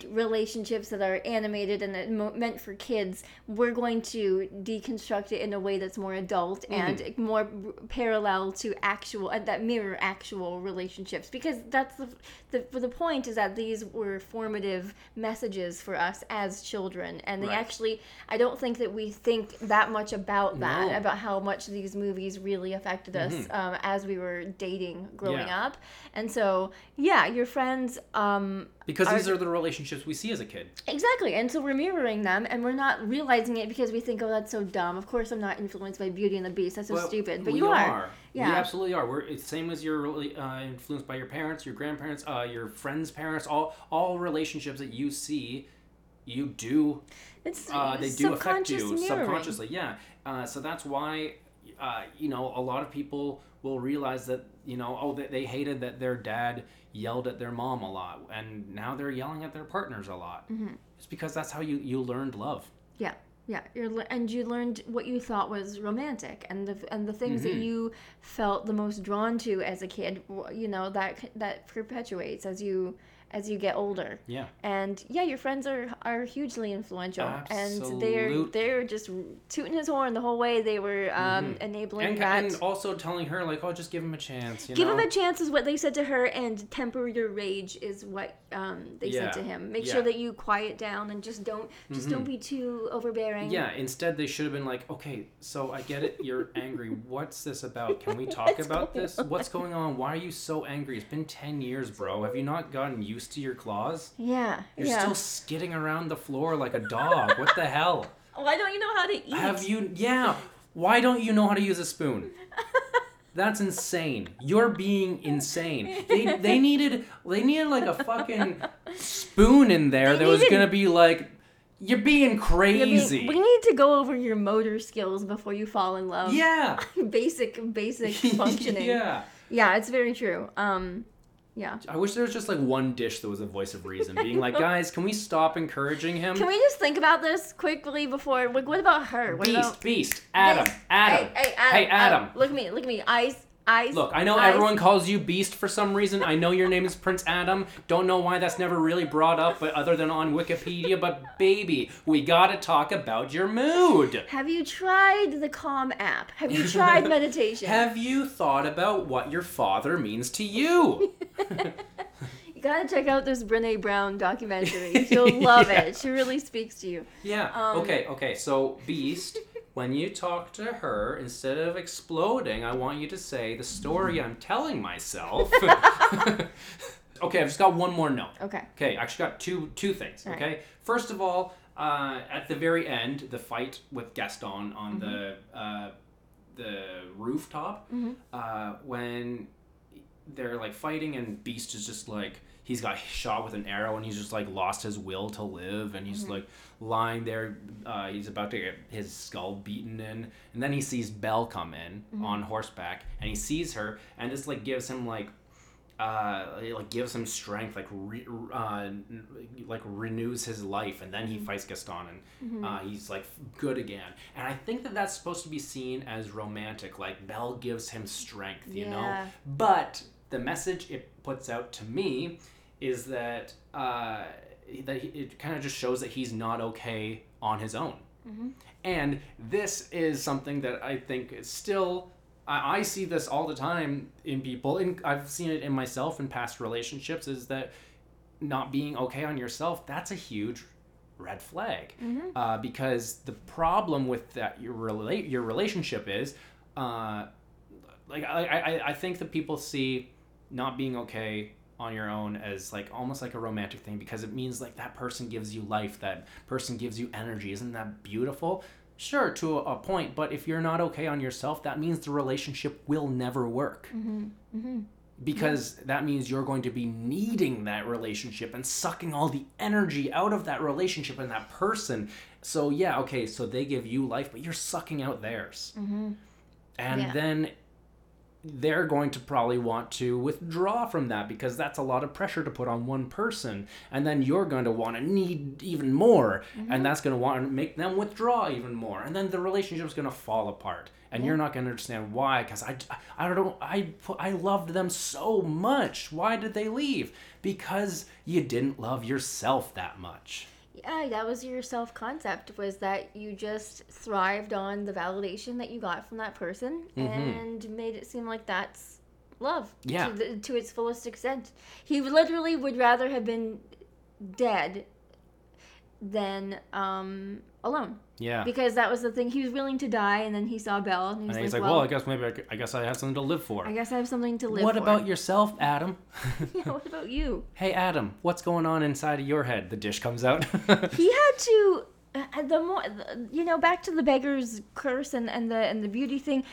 relationships that are animated and meant for kids, we're going to deconstruct it in a way that's more adult and more parallel to actual and that mirror actual relationships. Because that's the the the point is that these were formative messages for us as children, and they Right. actually. I don't think that we think that much about that No. about how much these movies really affected us um, as we were dating growing Mm-hmm. Yeah. up and so yeah your friends um, Because Are- these are the relationships we see as a kid. exactly and so we're mirroring them and we're not realizing it because we think oh that's so dumb of course i'm not influenced by beauty and the beast that's so Well, stupid but you are, We Yeah. absolutely are. We're it's same as you're really uh, influenced by your parents, your grandparents, uh, your friends' parents. All all relationships that you see, you do it's uh, they do affect you mirroring. subconsciously. Yeah. Uh, so that's why, uh, you know, a lot of people will realize that you know, oh, they, they hated that their dad yelled at their mom a lot, and now they're yelling at their partners a lot. Mm-hmm. It's because that's how you you learned love. Yeah, yeah. You're le- and you learned what you thought was romantic, and the and the things Mm-hmm. that you felt the most drawn to as a kid. You know that that perpetuates as you as you get older. Yeah. And yeah, your friends are are hugely influential, and they're they're just tooting his horn the whole way. They were um, enabling And, that. and also telling her like, oh, just give him a chance. You Give know? him a chance is what they said to her, and temper your rage is what um, they Yeah, said to him. Make yeah. sure that you quiet down and just don't just don't be too overbearing. Yeah, instead they should have been like, okay, so I get it, you're angry. What's this about? Can we talk about this? What's going on? Why are you so angry? It's been 10 years, bro. Have you not gotten used to your claws? Yeah. You're yeah. still skidding around the floor like a dog. What the hell? Why don't you know how to eat? Have you, yeah, why don't you know how to use a spoon? That's insane. You're being insane. They, they needed they needed like a fucking spoon in there that was gonna be like, you're being I mean, crazy. we need to go over your motor skills before you fall in love. yeah. basic, basic functioning. yeah. Yeah, it's very true. Um, yeah. I wish there was just like one dish that was a voice of reason, being like, guys, can we stop encouraging him? Can we just think about this quickly before? Like, what about her? What Beast, about Beast, Adam, Adam. Hey, hey, Adam. Hey, Adam. Look at me. Look at me. Eyes. Eyes. Look, I know eyes. everyone calls you Beast for some reason. I know your name is Prince Adam. Don't know why that's never really brought up, but other than on Wikipedia. But baby, we gotta talk about your mood. Have you tried the Calm app? Have you tried meditation? Have you thought about what your father means to you? you gotta check out this Brene Brown documentary. You'll love Yeah. it. She really speaks to you. Yeah. Um, okay, okay. So, Beast, when you talk to her, instead of exploding, I want you to say the story I'm telling myself. okay, I've just got one more note. Okay. Okay, I actually got two two things. All right. Okay, first of all, uh, at the very end, the fight with Gaston on the uh, the rooftop, uh, when they're like fighting and Beast is just like he's got shot with an arrow and he's just like lost his will to live and he's like lying there. Uh, he's about to get his skull beaten in, and then he sees Belle come in on horseback and he sees her and this like gives him like uh, it, like gives him strength, like re, uh, like renews his life, and then he fights Gaston, and uh, he's like good again. And I think that that's supposed to be seen as romantic, like Belle gives him strength, you know. Yeah. But the message it puts out to me is that uh, that he, it kind of just shows that he's not okay on his own. And this is something that I think is still. I, I see this all the time in people, and I've seen it in myself in past relationships. Is that not being okay on yourself? That's a huge red flag, uh, because the problem with that your relate your relationship is uh, like I, I I think that people see not being okay on your own as like almost like a romantic thing because it means like that person gives you life, that person gives you energy. Isn't that beautiful? Sure, to a, a point, but if you're not okay on yourself, that means the relationship will never work. Mm-hmm, mm-hmm. Because that means you're going to be needing that relationship and sucking all the energy out of that relationship and that person. So, yeah, okay, so they give you life, but you're sucking out theirs. Mm-hmm. And Yeah. then they're going to probably want to withdraw from that because that's a lot of pressure to put on one person. And then you're going to want to need even more. And mm-hmm. that's going to want to make them withdraw even more. And then the relationship is going to fall apart. And you're not going to understand why because I, I don't I I loved them so much. Why did they leave? Because you didn't love yourself that much Yeah, that was your self concept was that you just thrived on the validation that you got from that person and made it seem like that's love Mm-hmm. Yeah. to, the, to its fullest extent. He literally would rather have been dead than um, alone yeah because that was the thing. He was willing to die, and then he saw Belle, and he was and he's like, well, "Well, I guess maybe I guess I have something to live for I guess I have something to live for. what for." about yourself Adam Yeah, what about you? Hey Adam, what's going on inside of your head? The dish comes out. he had to uh, the more the- you know back to the beggar's curse and, and the and the beauty thing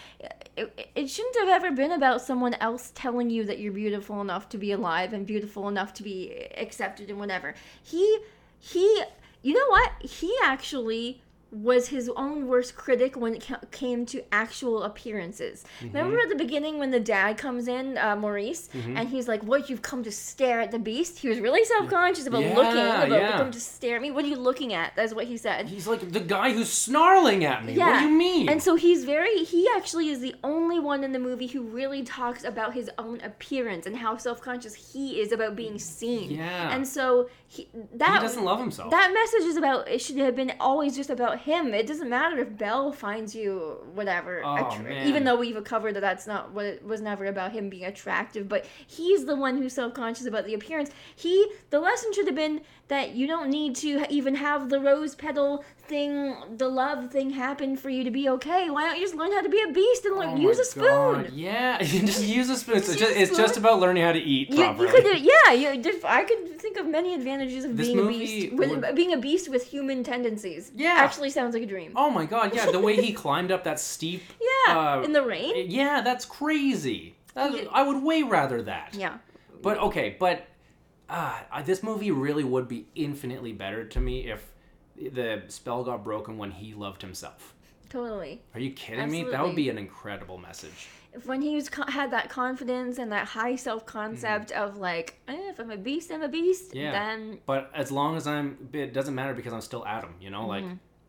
it, it shouldn't have ever been about someone else telling you that you're beautiful enough to be alive and beautiful enough to be accepted and whatever he he you know what he actually was his own worst critic when it came to actual appearances. Remember at the beginning when the dad comes in, uh, Maurice, and he's like, "What? You've come to stare at the beast?" He was really self-conscious about Yeah, looking, about yeah. come to stare at me. What are you looking at? That's what he said. He's like the guy who's snarling at me. What do you mean? And so he's very he actually is the only one in the movie who really talks about his own appearance and how self-conscious he is about being seen. Yeah. And so he that he doesn't love himself. that message is about it should have been always just about him. It doesn't matter if Belle finds you whatever. Oh, attr- man. Even though we've covered that that's not what it was never about him being attractive, but he's the one who's self-conscious about the appearance. He the lesson should have been that you don't need to even have the rose petal thing, the love thing happen for you to be okay. Why don't you just learn how to be a beast and Oh learn, my use a spoon? God, Yeah, just use a spoon. It's Just just, use a it's just about learning how to eat You, properly. you could, yeah. You, I could think of many advantages of This being a beast. With, would- being a beast with human tendencies. Yeah. actually sounds like a dream. oh my god, yeah, the way he climbed up that steep. Yeah, uh, in the rain. Yeah, that's crazy. That- I would way rather that. Yeah, But okay, but uh, this movie really would be infinitely better to me if the spell got broken when he loved himself. totally. Are you kidding me? That would be an incredible message. If when he was co- had that confidence and that high self concept of like, eh, if I'm a beast, I'm a beast. Mm-hmm. Yeah. Then But as long as I'm, it doesn't matter because I'm still Adam. You know, like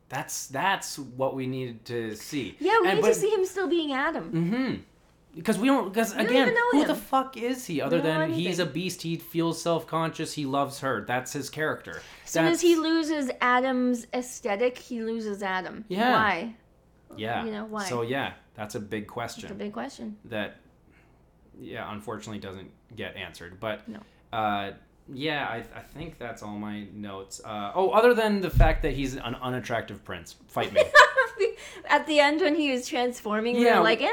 that's that's what we needed to see. Mm-hmm. yeah, we And- need but- to see him still being Adam. Mm-hmm. Because we don't. Because again, who him. the fuck is he? Other We don't know than he's a beast. He feels self conscious. He loves her. That's his character. As soon as he loses Adam's aesthetic, he loses Adam. Yeah. Why? yeah. you know, why? So yeah, that's a big question that's a big question. that, yeah, unfortunately doesn't get answered. But No. uh, yeah, I, I think that's all my notes. Uh, oh, other than the fact that he's an unattractive prince, fight me. At the end, when he was transforming, we Yeah. were like, eh,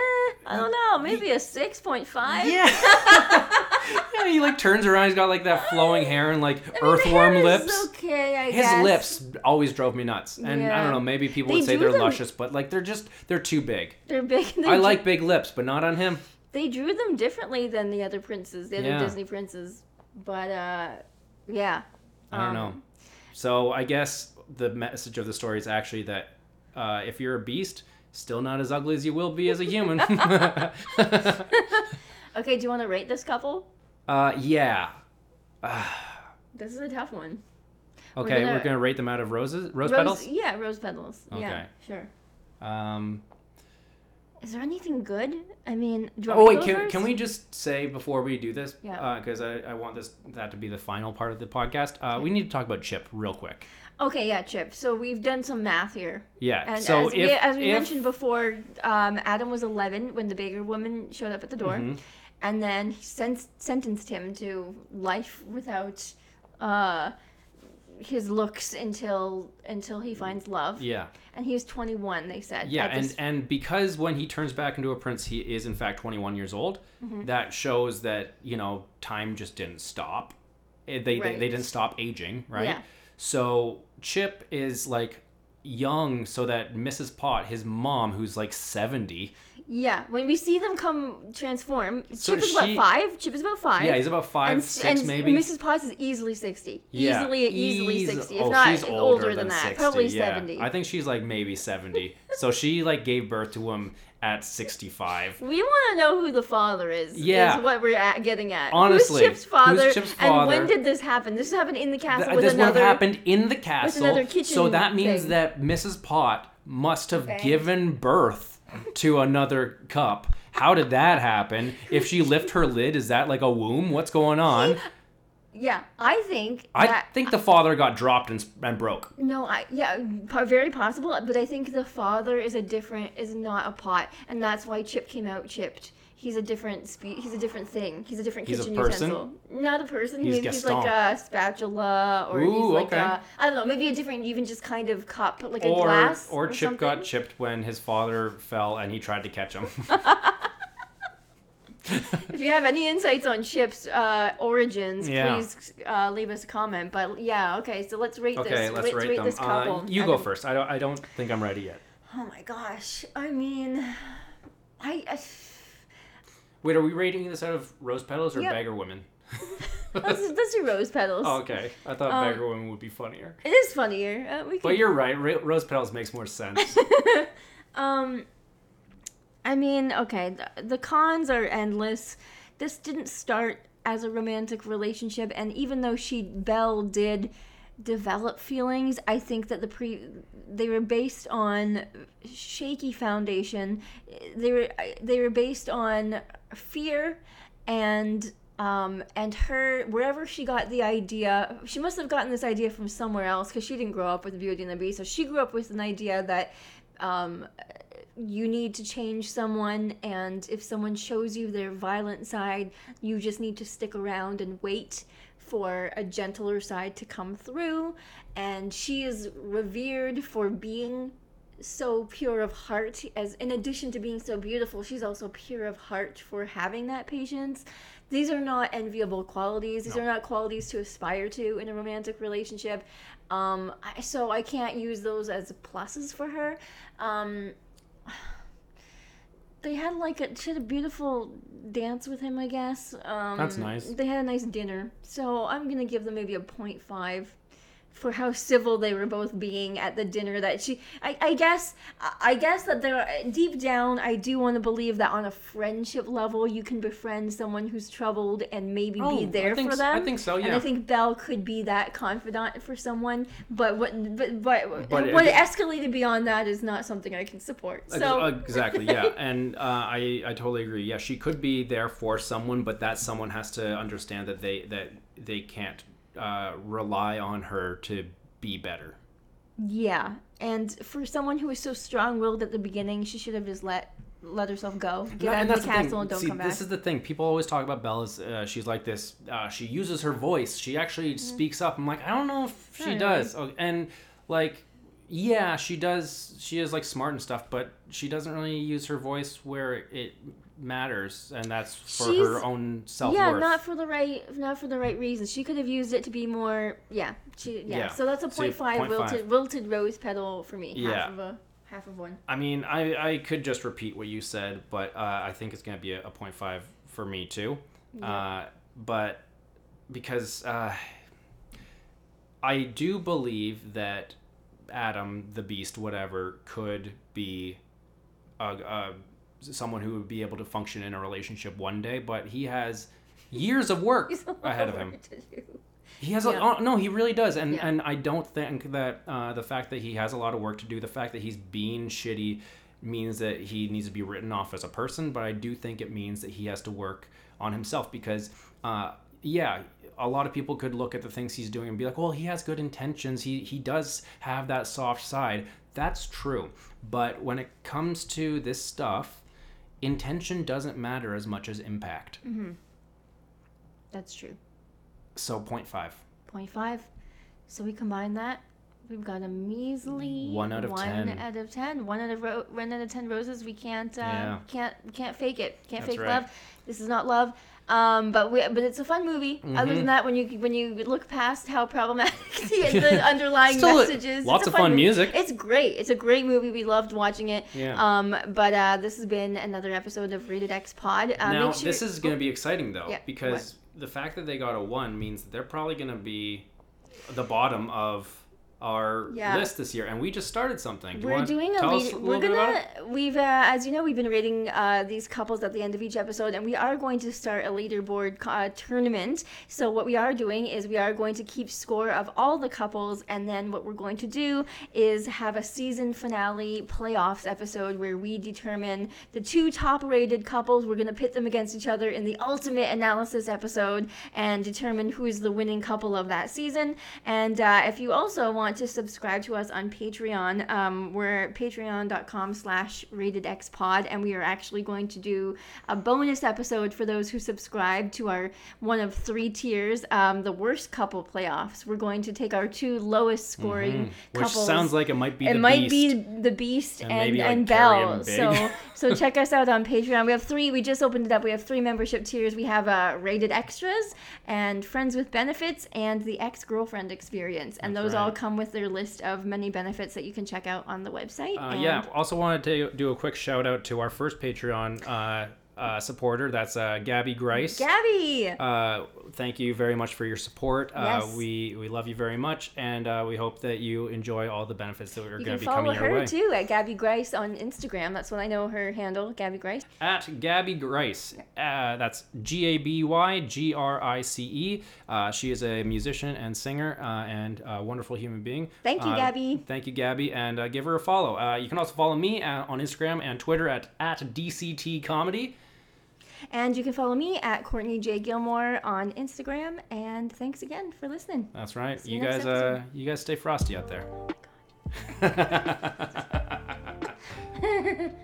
I don't know, maybe a six point five. yeah. yeah, he like turns around. He's got like that flowing hair and like I mean, earthworm lips. Okay, I His guess. lips always drove me nuts, and I don't know. Maybe people They would say they're them- luscious, but like they're just they're too big. They're big. They I like big lips, but not on him. They drew them differently than the other princes, the other Yeah. Disney princes. But uh, yeah. I don't Um, know. So I guess the message of the story is actually that uh, if you're a beast, still not as ugly as you will be as a human. Okay, do you want to rate this couple? uh, yeah. This is a tough one. Okay, we're gonna- gonna, rate them out of roses, rose, Rose, petals. Yeah, rose petals. Yeah, sure. Um, Is there anything good? I mean, do you oh wait, can, first? can we just say before we do this? Yeah. Because I, I want this that to be the final part of the podcast. Uh, we need to talk about Chip real quick. Okay, yeah, Chip. So we've done some math here. Yeah. And so as, if we, as we if- mentioned before, um, Adam was 11 when the beggar woman showed up at the door, Mhm. and then he sen- sentenced him to life without, uh, his looks until until he finds love. Yeah. And he was 21, they said. Yeah, and this- and because when he turns back into a prince, he is in fact 21 years old. Mm-hmm. That shows that you know time just didn't stop. They, they they didn't stop aging, right? Yeah. So Chip is like young, so that Mrs. Pot, his mom, who's like 70. yeah, when we see them come transform, So Chip is she- about five. Chip is about five. Yeah, he's about five, and, six, and maybe. Mrs. Potts is easily 60. Yeah, easily, easily eas- 60. If oh, not she's older, than, that. 60, Probably yeah. 70. I think she's like maybe 70. so she like gave birth to him at 65. We want to know who the father is. Yeah. Is what we're at, getting at. Honestly, Who's Chip's father? who's Chip's And when did this happen? This happened in the castle Th- with this would have happened in the castle. another so that means thing. that Mrs. Pot must have given birth to another cup. How did that happen? If she lift her lid, is that like a womb? What's going on? Yeah, I think. I that, think the father got dropped and, and broke. No, I yeah, very possible. But I think the father is a different, is not a pot, and that's why Chip came out chipped. He's a different spe- He's a different thing. He's a different He's a kitchen person? utensil. Not a person. He's maybe he's like a spatula, or he's Ooh, like okay. a I don't know. Maybe a different, even just kind of cup, like a Or glass. or Chip got chipped when his father fell and he tried to catch him. If you have any insights on Chip's uh, origins, Yeah. please uh, leave us a comment. But yeah, okay. So let's rate okay, this. let's rate, them. this couple. Uh, you out go first. I don't I don't think I'm ready yet. Oh my gosh. I mean, I. I Wait, are we rating this out of rose petals or Yep. beggar women? let's, let's do rose petals. Oh, okay. I thought Um, beggar women would be funnier. It is funnier. Uh, we But you're right. Ra- rose petals makes more sense. um, I mean, okay, the, the cons are endless. This didn't start as a romantic relationship, and even though she Belle did develop feelings, I think that the pre they were based on shaky foundation. They were they were based on fear and um, and her wherever she got the idea she must have gotten this idea from somewhere else because she didn't grow up with beauty and the beast so she grew up with an idea that um, you need to change someone and if someone shows you their violent side you just need to stick around and wait for a gentler side to come through. And she is revered for being so pure of heart as in addition to being so beautiful she's also pure of heart for having that patience. These are not enviable qualities. These No. are not qualities to aspire to in a romantic relationship. Um, I, so i can't use those as pluses for her. Um, they had like a she had a beautiful dance with him i guess. Um, That's nice. they had a nice dinner. So i'm gonna give them maybe a 0.5 for how civil they were both being at the dinner that she I, I guess I guess that there deep down I do want to believe that on a friendship level you can befriend someone who's troubled and maybe Oh, be I there think for s- I I think so, yeah. And. I think Belle could be that confidant for someone, but what but but, But what it- escalated beyond that is not something I can support. So exactly, yeah, and uh, I I totally agree. Yeah, she could be there for someone, but that someone has to understand that they that they can't uh, rely on her to be better. yeah, and for someone who was so strong-willed at the beginning, she should have just let let herself go, get No, out of the the castle, thing. and don't See, come back. this is the thing. People always talk about Belle as uh, she's like this. Uh, she uses her voice. She actually speaks up. I'm like, I don't know if she does. Oh, and like, yeah, she does. She is like smart and stuff, but she doesn't really use her voice where it matters, and that's for her own self. Yeah, not for the right, not for the right reasons. She could have used it to be more. Yeah, she. Yeah. Yeah. So that's a point five 0.5. wilted wilted rose petal for me. Yeah. Half of a half of one. I mean, I, I could just repeat what you said, but uh, I think it's going to be a, a 0.5 for me too. Uh, but because uh, I do believe that Adam, the Beast, whatever, could be a, a, someone who would be able to function in a relationship one day, but he has years of work ahead of him. work to do. He has Yeah. a oh, no, he really does, and Yeah. and I don't think that uh, the fact that he has a lot of work to do, the fact that he's being shitty, means that he needs to be written off as a person. But I do think it means that he has to work on himself because, uh, yeah, a lot of people could look at the things he's doing and be like, well, he has good intentions. He he does have that soft side. That's true, but when it comes to this stuff, intention doesn't matter as much as impact. Mm-hmm. That's true. So 0.5. Point five. So we combine that. We've got a measly One out of one 10. out of ten. One out of ro- one out of ten roses. We can't uh, Yeah. can't can't fake it. Can't That's fake right. love. This is not love. Um, but we, but it's a fun movie. Other Mm-hmm. than that, when you when you look past how problematic the, the underlying messages, lots it's of fun movie. music. It's great. It's a great movie. We loved watching it. Yeah. Um, but uh, this has been another episode of Rated X Pod. Uh, now sure, this is going to be exciting though Yeah, because the fact that they got a one means that they're probably going to be the bottom of our Yeah. list this year, and we just started something. Do We're doing a tell lead. us a We're little bit about gonna. We've, uh, as you know, we've been rating uh, these couples at the end of each episode, and we are going to start a leaderboard uh, tournament. So what we are doing is we are going to keep score of all the couples, and then what we're going to do is have a season finale playoffs episode where we determine the two top-rated couples. We're gonna pit them against each other in the ultimate analysis episode and determine who is the winning couple of that season. And uh, if you also want to subscribe to us on Patreon, um, we're patreon.com slash ratedxpod, and we are actually going to do a bonus episode for those who subscribe to our one of three tiers, um, the worst couple playoffs. We're going to take our two lowest scoring Mm-hmm. Which couples. sounds like it might be it the might beast. be the Beast And and, maybe, and, Belle. So so check us out on Patreon. We have three. We just opened it up. We have three membership tiers. We have uh, rated extras and friends with benefits and the ex girlfriend experience. And That's those all right. With their list of many benefits that you can check out on the website. Uh, and yeah. Also wanted to do a quick shout out to our first Patreon uh, uh, supporter. That's uh, Gaby Grice. Gaby. Uh, thank you very much for your support. Uh, Yes. we we love you very much, and uh, we hope that you enjoy all the benefits that are going to be coming your way. follow her too at Gaby Grice on Instagram. That's what I know her handle, Gaby Grice. At Gaby Grice, uh, that's G A B Y G R I C E. Uh, she is a musician and singer uh, and a wonderful human being. Thank you, Gaby. Thank you, Gaby, and uh, give her a follow. Uh, you can also follow me uh, on Instagram and Twitter at at DCT Comedy. And you can follow me at Courtney J. Gilmore on Instagram. And thanks again for listening. That's right. See you guys, uh, you guys stay frosty out there.